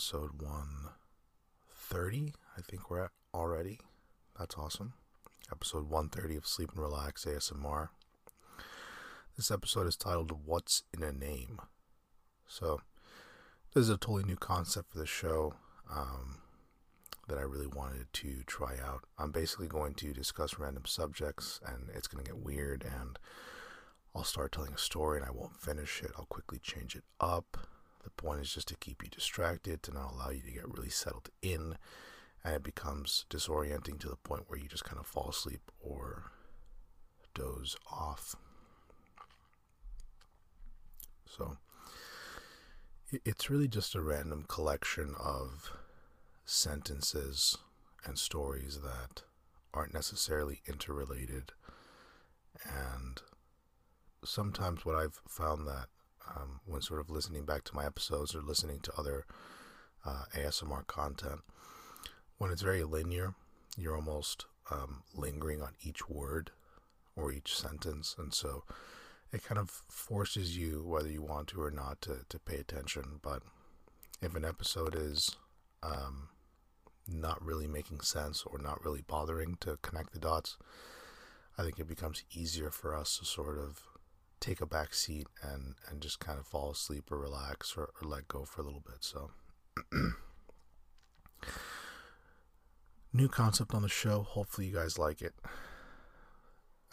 episode 130. I think we're at already. That's awesome. Episode 130 of Sleep and Relax ASMR. This episode is titled What's in a Name? So, this is a totally new concept for the show um, that I really wanted to try out. I'm basically going to discuss random subjects, and it's going to get weird, and I'll start telling a story and I won't finish it. I'll quickly change it up. The point is just to keep you distracted, to not allow you to get really settled in, and it becomes disorienting to the point where you just kind of fall asleep or doze off. So, it's really just a random collection of sentences and stories that aren't necessarily interrelated. And sometimes what I've found that um, when sort of listening back to my episodes or listening to other uh, ASMR content. When it's very linear, you're almost um, lingering on each word or each sentence, and so it kind of forces you, whether you want to or not, to, to pay attention. But if an episode is um, not really making sense or not really bothering to connect the dots, I think it becomes easier for us to sort of take a back seat and and just kind of fall asleep or relax or, or let go for a little bit so. New concept on the show. Hopefully you guys like it.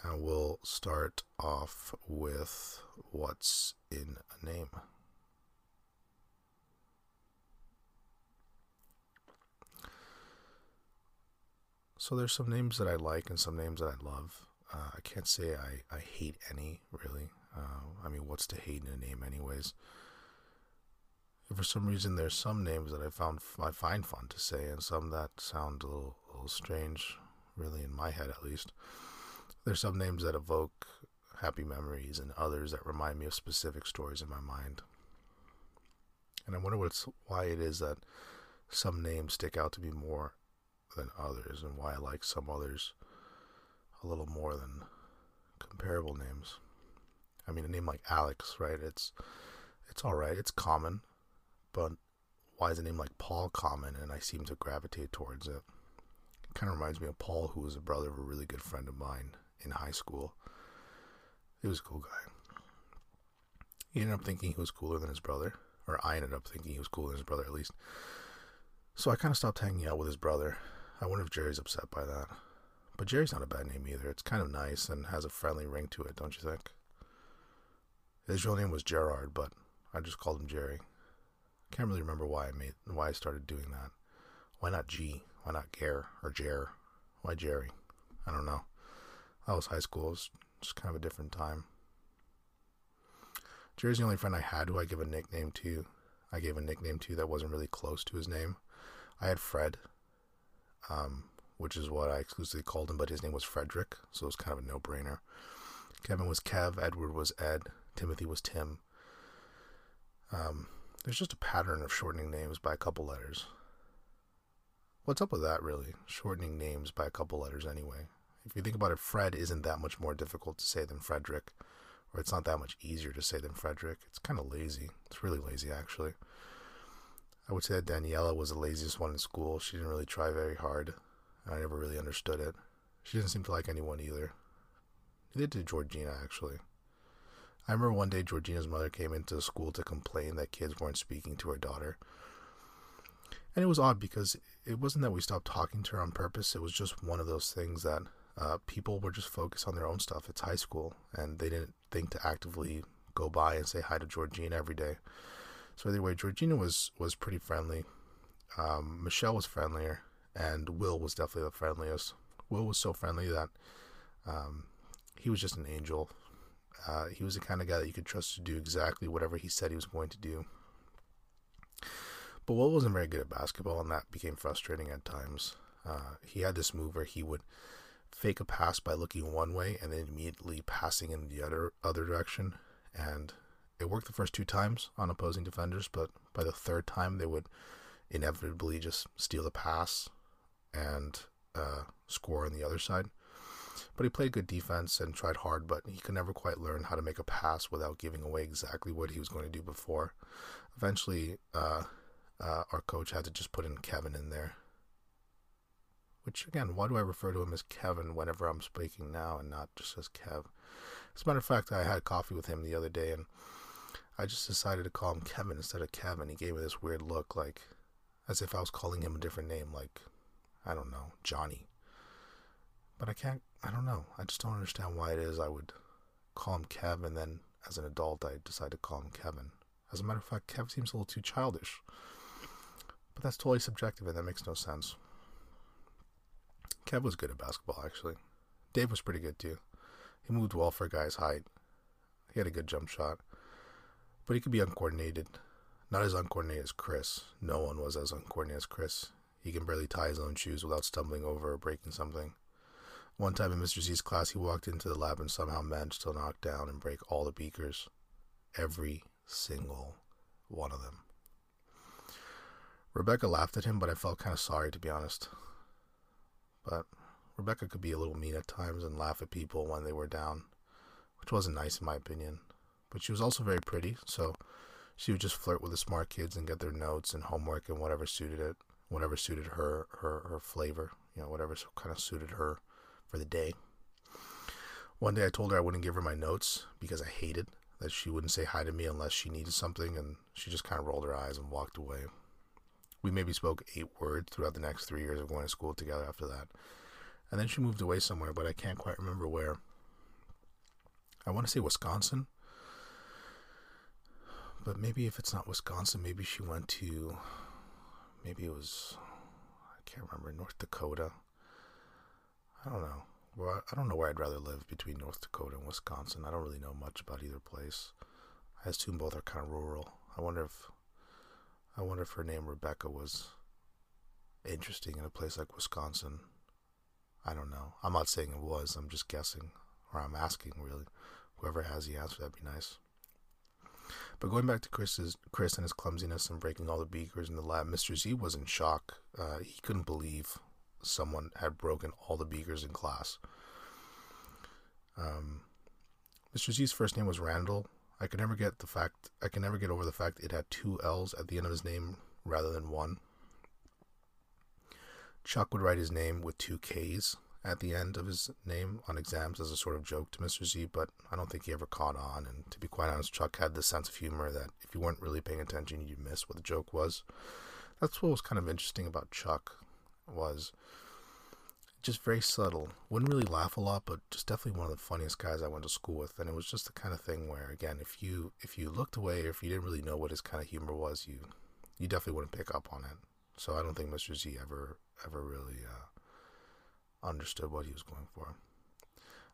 And we'll start off with what's in a name. So there's some names that I like and some names that I love. Uh, I can't say I, I hate any really. Uh, I mean, what's to hate in a name, anyways? For some reason, there's some names that I found I find fun to say, and some that sound a little, a little strange, really in my head at least. There's some names that evoke happy memories, and others that remind me of specific stories in my mind. And I wonder what's why it is that some names stick out to me more than others, and why I like some others a little more than comparable names. I mean, a name like Alex, right? It's it's all right. It's common, but why is a name like Paul common? And I seem to gravitate towards it. It kind of reminds me of Paul, who was a brother of a really good friend of mine in high school. He was a cool guy. He ended up thinking he was cooler than his brother, or I ended up thinking he was cooler than his brother at least. So I kind of stopped hanging out with his brother. I wonder if Jerry's upset by that. But Jerry's not a bad name either. It's kind of nice and has a friendly ring to it, don't you think? His real name was Gerard, but I just called him Jerry. Can't really remember why I made why I started doing that. Why not G? Why not Gare or Jer? Why Jerry? I don't know. That was high school. It was just kind of a different time. Jerry's the only friend I had who I give a nickname to. I gave a nickname to that wasn't really close to his name. I had Fred, um, which is what I exclusively called him, but his name was Frederick, so it was kind of a no-brainer. Kevin was Kev, Edward was Ed, Timothy was Tim. Um, there's just a pattern of shortening names by a couple letters. What's up with that, really? Shortening names by a couple letters, anyway. If you think about it, Fred isn't that much more difficult to say than Frederick, or it's not that much easier to say than Frederick. It's kind of lazy. It's really lazy, actually. I would say that Daniela was the laziest one in school. She didn't really try very hard, I never really understood it. She didn't seem to like anyone either. Neither did to Georgina, actually. I remember one day Georgina's mother came into school to complain that kids weren't speaking to her daughter. And it was odd because it wasn't that we stopped talking to her on purpose. It was just one of those things that uh, people were just focused on their own stuff. It's high school, and they didn't think to actively go by and say hi to Georgina every day. So anyway, Georgina was was pretty friendly. Um, Michelle was friendlier, and Will was definitely the friendliest. Will was so friendly that um, he was just an angel. Uh, he was the kind of guy that you could trust to do exactly whatever he said he was going to do. But Will wasn't very good at basketball, and that became frustrating at times. Uh, he had this move where he would fake a pass by looking one way and then immediately passing in the other other direction, and it worked the first two times on opposing defenders, but by the third time they would inevitably just steal the pass and uh, score on the other side. But he played good defense and tried hard, but he could never quite learn how to make a pass without giving away exactly what he was going to do before. Eventually, uh, uh, our coach had to just put in Kevin in there. Which, again, why do I refer to him as Kevin whenever I'm speaking now and not just as Kev? As a matter of fact, I had coffee with him the other day and I just decided to call him Kevin instead of Kevin. He gave me this weird look, like as if I was calling him a different name, like, I don't know, Johnny. But I can't, I don't know. I just don't understand why it is I would call him Kev and then as an adult I decide to call him Kevin. As a matter of fact, Kev seems a little too childish. But that's totally subjective and that makes no sense. Kev was good at basketball, actually. Dave was pretty good too. He moved well for a guy's height. He had a good jump shot. But he could be uncoordinated. Not as uncoordinated as Chris. No one was as uncoordinated as Chris. He can barely tie his own shoes without stumbling over or breaking something. One time in Mr. Z's class, he walked into the lab and somehow managed to knock down and break all the beakers. Every single one of them. Rebecca laughed at him, but I felt kind of sorry to be honest. But Rebecca could be a little mean at times and laugh at people when they were down, which wasn't nice in my opinion. But she was also very pretty, so she would just flirt with the smart kids and get their notes and homework and whatever suited it, whatever suited her her her flavor, you know, whatever kind of suited her for the day. One day I told her I wouldn't give her my notes because I hated that she wouldn't say hi to me unless she needed something, and she just kind of rolled her eyes and walked away. We maybe spoke eight words throughout the next three years of going to school together after that. And then she moved away somewhere, but I can't quite remember where. I want to say Wisconsin. But maybe if it's not Wisconsin, maybe she went to, maybe it was, I can't remember, North Dakota. I don't know. Well, I don't know where I'd rather live between North Dakota and Wisconsin. I don't really know much about either place. I assume both are kind of rural. I wonder if I wonder if her name Rebecca was interesting in a place like Wisconsin. I don't know. I'm not saying it was. I'm just guessing, or I'm asking really. Whoever has the answer, that'd be nice. But going back to Chris's Chris and his clumsiness and breaking all the beakers in the lab, Mr. Z was in shock. Uh, he couldn't believe someone had broken all the beakers in class. Um, Mr. Z's first name was Randall, I could never get the fact I can never get over the fact it had two L's at the end of his name rather than one. Chuck would write his name with two K's at the end of his name on exams as a sort of joke to Mr. Z, but I don't think he ever caught on. And to be quite honest, Chuck had this sense of humor that if you weren't really paying attention, you'd miss what the joke was. That's what was kind of interesting about Chuck was just very subtle. Wouldn't really laugh a lot, but just definitely one of the funniest guys I went to school with. And it was just the kind of thing where, again, if you if you looked away or if you didn't really know what his kind of humor was, you you definitely wouldn't pick up on it. So I don't think Mr. Z ever ever really uh, understood what he was going for.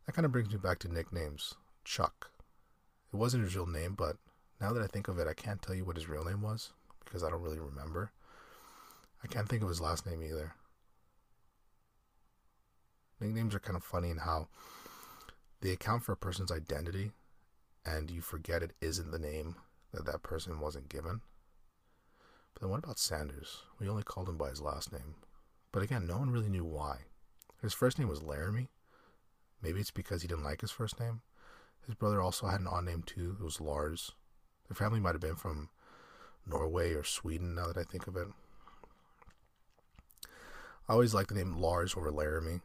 That kind of brings me back to nicknames. Chuck. It wasn't his real name, but now that I think of it, I can't tell you what his real name was because I don't really remember. I can't think of his last name either. Nicknames are kind of funny in how they account for a person's identity and you forget it isn't the name that that person wasn't given. But then what about Sanders? We only called him by his last name. But again, no one really knew why. His first name was Laramie. Maybe it's because he didn't like his first name. His brother also had an odd name too. It was Lars. Their family might have been from Norway or Sweden now that I think of it. I always liked the name Lars over Laramie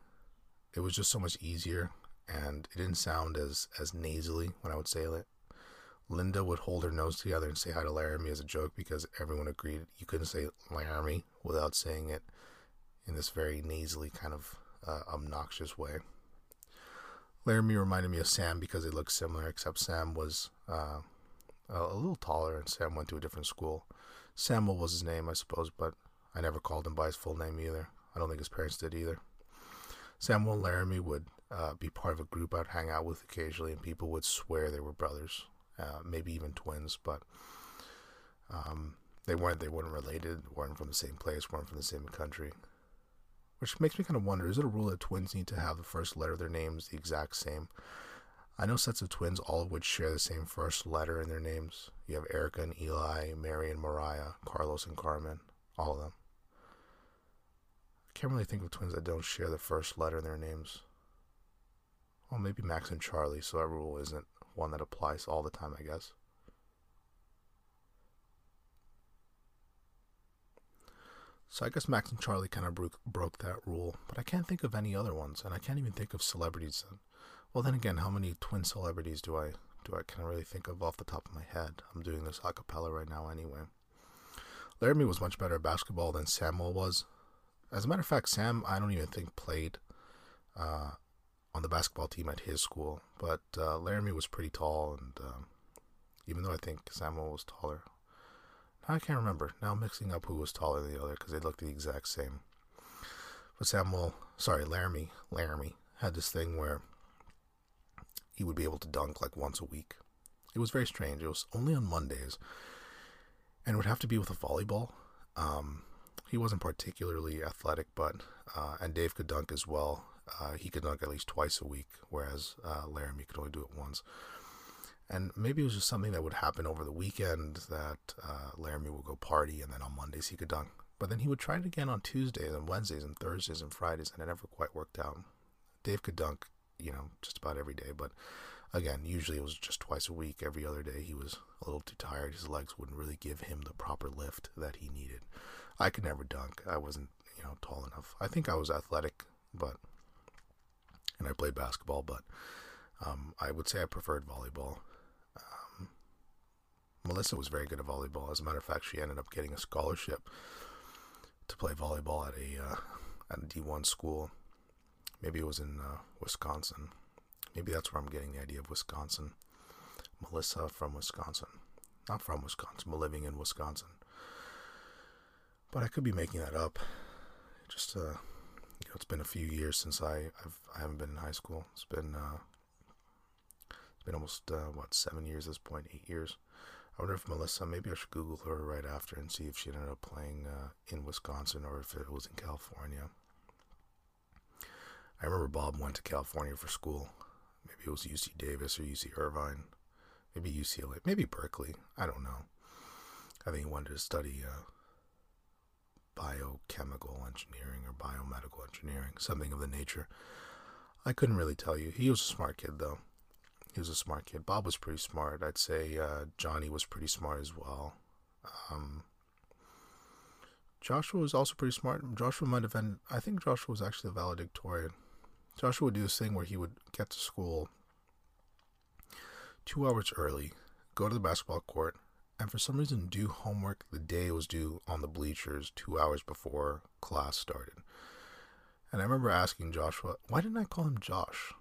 it was just so much easier and it didn't sound as as nasally when I would say it. Linda would hold her nose together and say hi to Laramie as a joke because everyone agreed you couldn't say Laramie without saying it in this very nasally kind of uh, obnoxious way. Laramie reminded me of Sam because they looked similar, except Sam was uh, a little taller and Sam went to a different school. Samuel was his name, I suppose, but I never called him by his full name either. I don't think his parents did either. Samuel and Laramie would uh, be part of a group I'd hang out with occasionally, and people would swear they were brothers, uh, maybe even twins, but um, they weren't. They weren't related. weren't from the same place. weren't from the same country. Which makes me kind of wonder: Is it a rule that twins need to have the first letter of their names the exact same? I know sets of twins, all of which share the same first letter in their names. You have Erica and Eli, Mary and Mariah, Carlos and Carmen, all of them I can't really think of twins that don't share the first letter in their names. Well, maybe Max and Charlie, so that rule isn't one that applies all the time, I guess. So I guess Max and Charlie kind of broke, broke that rule, but I can't think of any other ones, and I can't even think of celebrities. Then, Well, then again, how many twin celebrities do I do I can really think of off the top of my head? I'm doing this a cappella right now, anyway. Laramie was much better at basketball than Samuel was. As a matter of fact, Sam I don't even think played uh, on the basketball team at his school, but uh, Laramie was pretty tall, and um, even though I think Samuel was taller, I can't remember. Now I'm mixing up who was taller than the other because they looked the exact same. But Samuel, sorry, Laramie, Laramie had this thing where he would be able to dunk like once a week. It was very strange. It was only on Mondays, and it would have to be with a volleyball. Um, he wasn't particularly athletic, but uh, and Dave could dunk as well. Uh, he could dunk at least twice a week, whereas uh, Laramie could only do it once. And maybe it was just something that would happen over the weekend that uh, Laramie would go party, and then on Mondays he could dunk. But then he would try it again on Tuesdays and Wednesdays and Thursdays and Fridays, and it never quite worked out. Dave could dunk, you know, just about every day, but again, usually it was just twice a week. Every other day he was a little too tired. His legs wouldn't really give him the proper lift that he needed. I could never dunk. I wasn't, you know, tall enough. I think I was athletic, but and I played basketball, but um, I would say I preferred volleyball. Melissa was very good at volleyball. As a matter of fact, she ended up getting a scholarship to play volleyball at a uh, at a D1 school. Maybe it was in uh, Wisconsin. Maybe that's where I'm getting the idea of Wisconsin. Melissa from Wisconsin, not from Wisconsin, but living in Wisconsin. But I could be making that up. Just uh, you know, it's been a few years since I I've I haven't been in high school. It's been uh, it's been almost uh, what seven years at this point, eight years. I wonder if Melissa, maybe I should Google her right after and see if she ended up playing uh, in Wisconsin or if it was in California. I remember Bob went to California for school. Maybe it was UC Davis or UC Irvine. Maybe UCLA. Maybe Berkeley. I don't know. I think he wanted to study uh, biochemical engineering or biomedical engineering, something of the nature. I couldn't really tell you. He was a smart kid, though he was a smart kid. Bob was pretty smart. I'd say uh, Johnny was pretty smart as well. Um, Joshua was also pretty smart. Joshua might have been, I think Joshua was actually a valedictorian. Joshua would do this thing where he would get to school two hours early, go to the basketball court, and for some reason do homework the day it was due on the bleachers two hours before class started. And I remember asking Joshua, why didn't I call him Josh?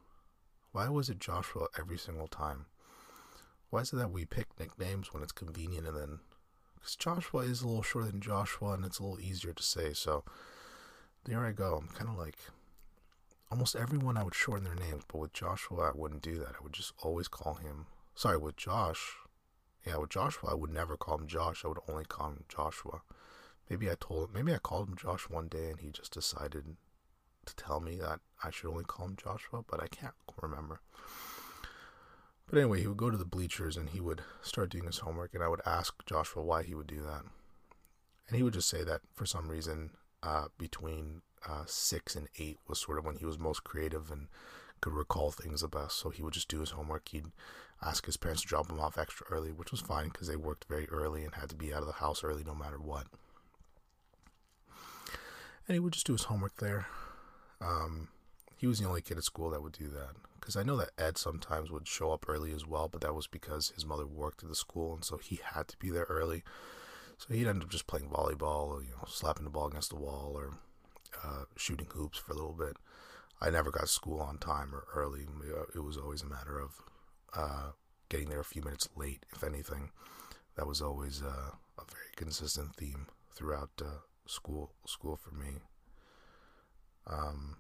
Why was it Joshua every single time? Why is it that we pick nicknames when it's convenient and then. Because Joshua is a little shorter than Joshua and it's a little easier to say, so. There I go. I'm kind of like. Almost everyone I would shorten their names, but with Joshua, I wouldn't do that. I would just always call him. Sorry, with Josh. Yeah, with Joshua, I would never call him Josh. I would only call him Joshua. Maybe I told maybe I called him Josh one day and he just decided to tell me that I should only call him Joshua, but I can't remember. But anyway, he would go to the bleachers and he would start doing his homework, and I would ask Joshua why he would do that. And he would just say that for some reason, uh, between uh, six and eight was sort of when he was most creative and could recall things the best. So he would just do his homework. He'd ask his parents to drop him off extra early, which was fine because they worked very early and had to be out of the house early no matter what. And he would just do his homework there. Um, he was the only kid at school that would do that. Because I know that Ed sometimes would show up early as well, but that was because his mother worked at the school, and so he had to be there early. So he'd end up just playing volleyball, or you know, slapping the ball against the wall, or uh, shooting hoops for a little bit. I never got school on time or early. It was always a matter of uh, getting there a few minutes late, if anything. That was always uh, a very consistent theme throughout uh, school school for me. Um,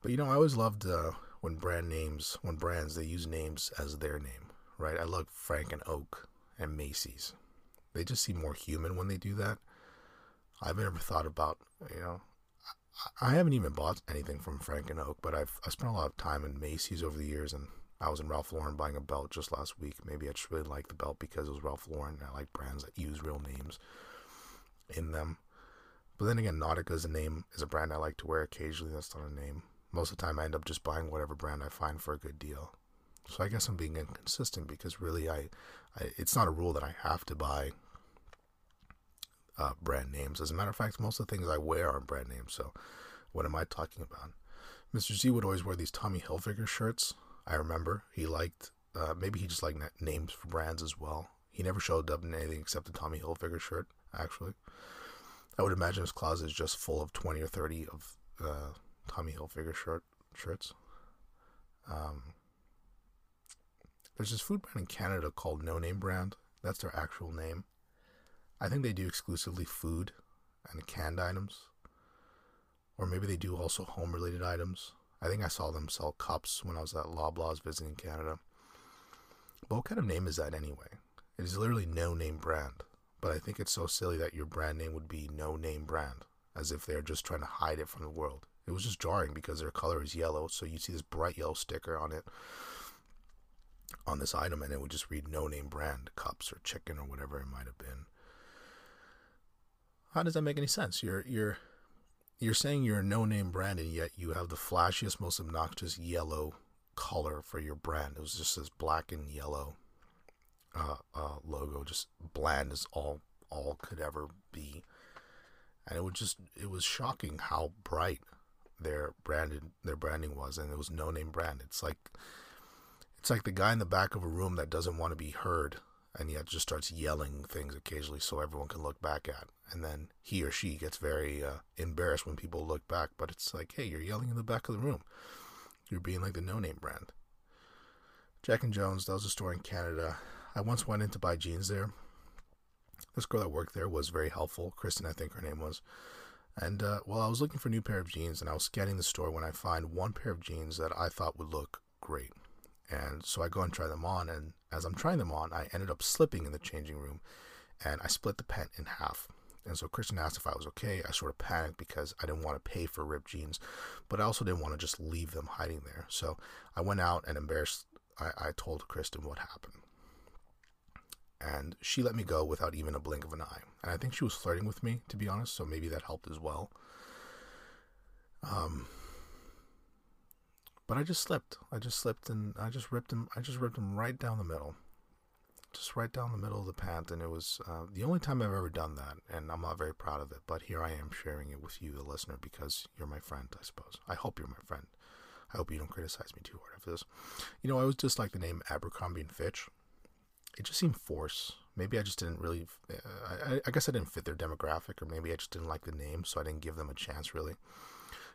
but you know, I always loved uh, when brand names, when brands they use names as their name, right? I love Frank and Oak and Macy's. They just seem more human when they do that. I've never thought about, you know, I haven't even bought anything from Frank and Oak, but I've I spent a lot of time in Macy's over the years, and I was in Ralph Lauren buying a belt just last week. Maybe I just really like the belt because it was Ralph Lauren. I like brands that use real names in them. But then again, Nautica is a name, is a brand I like to wear occasionally. That's not a name. most of the time I end up just buying whatever brand I find for a good deal. So I guess I'm being inconsistent because really I, I it's not a rule that I have to buy uh, brand names. As a matter of fact, most of the things I wear are brand names. So what am I talking about? Mr. Z would always wear these Tommy Hilfiger shirts. I remember he liked uh, maybe he just liked names for brands as well. He never showed up in anything except a Tommy Hilfiger shirt. Actually, I would imagine his closet is just full of twenty or thirty of uh, Tommy Hilfiger shirt shirts. Um, there's this food brand in Canada called No Name Brand. That's their actual name. I think they do exclusively food and canned items. Or maybe they do also home related items. I think I saw them sell cups when I was at Loblaws visiting Canada. But what kind of name is that anyway? It is literally no name brand. But I think it's so silly that your brand name would be no name brand, as if they're just trying to hide it from the world. It was just jarring because their color is yellow, so you see this bright yellow sticker on it on this item, and it would just read no name brand cups or chicken or whatever it might have been. How does that make any sense? You're you're you're saying you're a no name brand, and yet you have the flashiest, most obnoxious yellow color for your brand. It was just this black and yellow uh, uh, logo, just bland as all all could ever be. And it was just it was shocking how bright their branded their branding was, and it was no name brand. It's like it's like the guy in the back of a room that doesn't want to be heard, and yet just starts yelling things occasionally so everyone can look back at. And then he or she gets very uh, embarrassed when people look back. But it's like, hey, you're yelling in the back of the room. You're being like the no name brand. Jack and Jones, that was a store in Canada. I once went in to buy jeans there. This girl that worked there was very helpful. Kristen, I think her name was. And uh, while I was looking for a new pair of jeans and I was scanning the store when I find one pair of jeans that I thought would look great. And so I go and try them on. And as I'm trying them on, I ended up slipping in the changing room and I split the pant in half. And so Kristen asked if I was okay. I sort of panicked because I didn't want to pay for ripped jeans, but I also didn't want to just leave them hiding there. So I went out and embarrassed, I, I told Kristen what happened. And she let me go without even a blink of an eye. And I think she was flirting with me, to be honest, so maybe that helped as well. Um, but I just slipped. I just slipped and I just ripped him. I just ripped him right down the middle just right down the middle of the pant, and it was uh, the only time I've ever done that, and I'm not very proud of it. But here I am sharing it with you, the listener, because you're my friend, I suppose. I hope you're my friend. I hope you don't criticize me too hard after this. You know, I was just like the name Abercrombie and Fitch. It just seemed forced. Maybe I just didn't really. Uh, I, I guess I didn't fit their demographic, or maybe I just didn't like the name, so I didn't give them a chance really.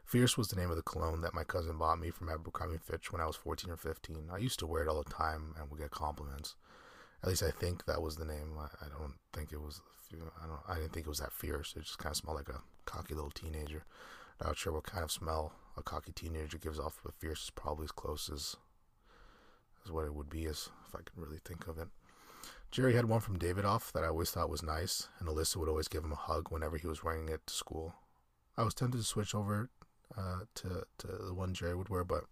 Fierce was the name of the cologne that my cousin bought me from Abercrombie Fitch when I was 14 or 15. I used to wear it all the time and would get compliments. At least I think that was the name. I, I don't think it was. I don't. I didn't think it was that fierce. It just kind of smelled like a cocky little teenager. Not sure what kind of smell a cocky teenager gives off, but fierce is probably as close as as what it would be, as if I can really think of it. Jerry had one from Davidoff that I always thought was nice, and Alyssa would always give him a hug whenever he was wearing it to school. I was tempted to switch over uh, to to the one Jerry would wear, but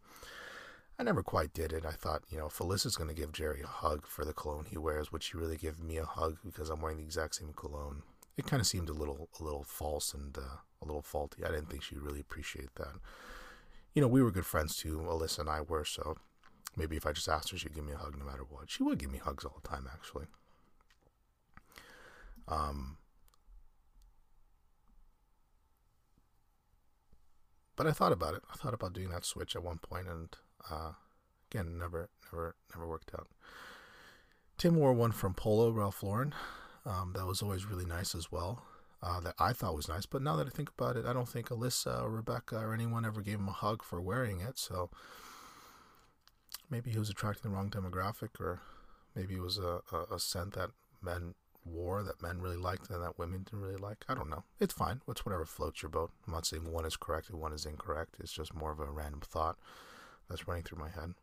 I never quite did it. I thought, you know, if Alyssa's going to give Jerry a hug for the cologne he wears. Would she really give me a hug because I'm wearing the exact same cologne? It kind of seemed a little, a little false and uh, a little faulty. I didn't think she'd really appreciate that. You know, we were good friends too. Alyssa and I were, so maybe if I just asked her, she'd give me a hug no matter what. She would give me hugs all the time, actually. Um, but I thought about it. I thought about doing that switch at one point, and uh, again, never, never, never worked out. Tim wore one from Polo Ralph Lauren. Um, that was always really nice as well. Uh, that I thought was nice, but now that I think about it, I don't think Alyssa or Rebecca or anyone ever gave him a hug for wearing it. So maybe he was attracting the wrong demographic, or maybe it was a, a, a scent that men wore that men really liked and that women didn't really like. I don't know. It's fine. It's whatever floats your boat. I'm not saying one is correct and one is incorrect. It's just more of a random thought that's running through my head.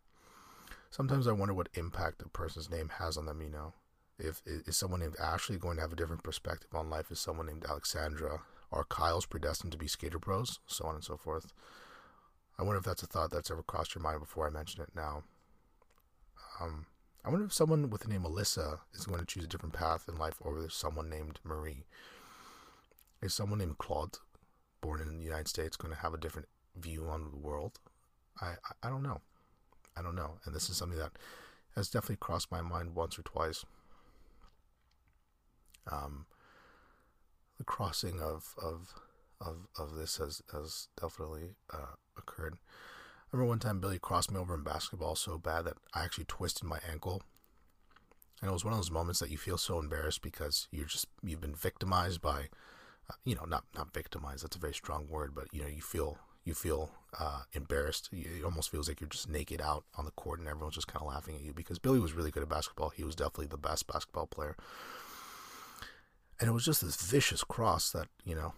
Sometimes I wonder what impact a person's name has on them, you know. If is someone named Ashley going to have a different perspective on life as someone named Alexandra? Are Kyle's predestined to be skater bros? So on and so forth. I wonder if that's a thought that's ever crossed your mind before I mention it now. Um, I wonder if someone with the name Alyssa is going to choose a different path in life over someone named Marie. Is someone named Claude, born in the United States, going to have a different view on the world I, I, I don't know. I don't know. And this is something that has definitely crossed my mind once or twice. Um, the crossing of of of of this has has definitely uh, occurred. Remember one time Billy crossed me over in basketball so bad that I actually twisted my ankle. And it was one of those moments that you feel so embarrassed because you're just you've been victimized by, uh, you know, not not victimized. That's a very strong word, but you know, you feel you feel uh, embarrassed. It almost feels like you're just naked out on the court, and everyone's just kind of laughing at you because Billy was really good at basketball. He was definitely the best basketball player, and it was just this vicious cross that you know.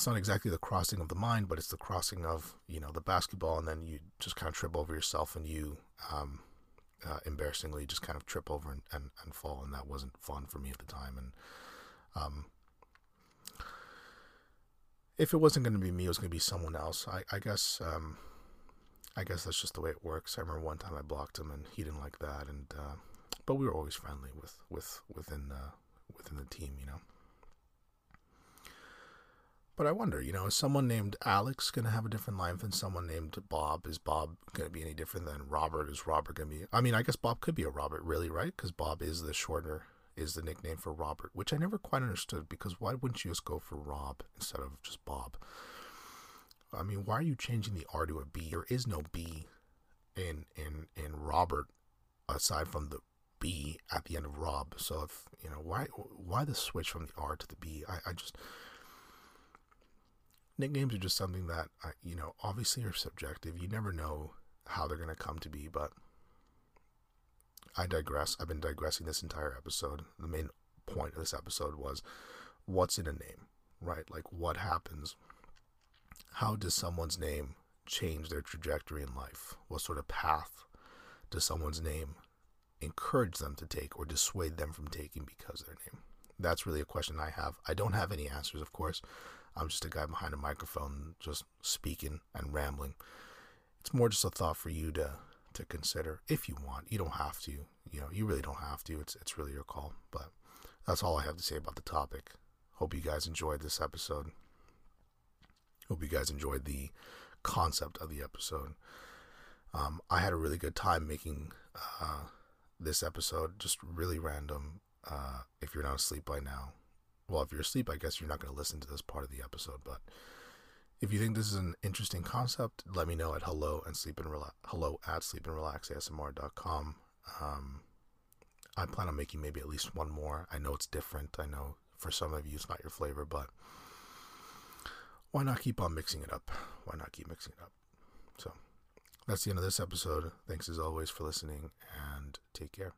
It's not exactly the crossing of the mind, but it's the crossing of you know the basketball, and then you just kind of trip over yourself, and you um, uh, embarrassingly just kind of trip over and, and, and fall, and that wasn't fun for me at the time. And um, if it wasn't going to be me, it was going to be someone else. I, I guess um, I guess that's just the way it works. I remember one time I blocked him and he didn't like that, and uh, but we were always friendly with with within uh, within the team, you know. But I wonder, you know, is someone named Alex going to have a different life than someone named Bob? Is Bob going to be any different than Robert? Is Robert going to be? I mean, I guess Bob could be a Robert, really, right? Because Bob is the shorter is the nickname for Robert, which I never quite understood because why wouldn't you just go for Rob instead of just Bob? I mean, why are you changing the R to a B? There is no B in in in Robert aside from the B at the end of Rob. So if you know why why the switch from the R to the B? I, I just nicknames are just something that you know obviously are subjective. You never know how they're gonna come to be, but I digress. I've been digressing this entire episode. The main point of this episode was what's in a name, right? Like what happens? How does someone's name change their trajectory in life? What sort of path does someone's name encourage them to take or dissuade them from taking because of their name? That's really a question I have. I don't have any answers, of course. I'm just a guy behind a microphone just speaking and rambling. It's more just a thought for you to to consider if you want. You don't have to. You know, you really don't have to. It's it's really your call. But that's all I have to say about the topic. Hope you guys enjoyed this episode. Hope you guys enjoyed the concept of the episode. Um, I had a really good time making uh, this episode, just really random. Uh, if you're not asleep by now, well, if you're asleep, I guess you're not going to listen to this part of the episode. But if you think this is an interesting concept, let me know at hello and sleep and relax. Hello at sleepandrelaxasmr.com. Um, I plan on making maybe at least one more. I know it's different. I know for some of you it's not your flavor, but why not keep on mixing it up? Why not keep mixing it up? So that's the end of this episode. Thanks as always for listening and take care.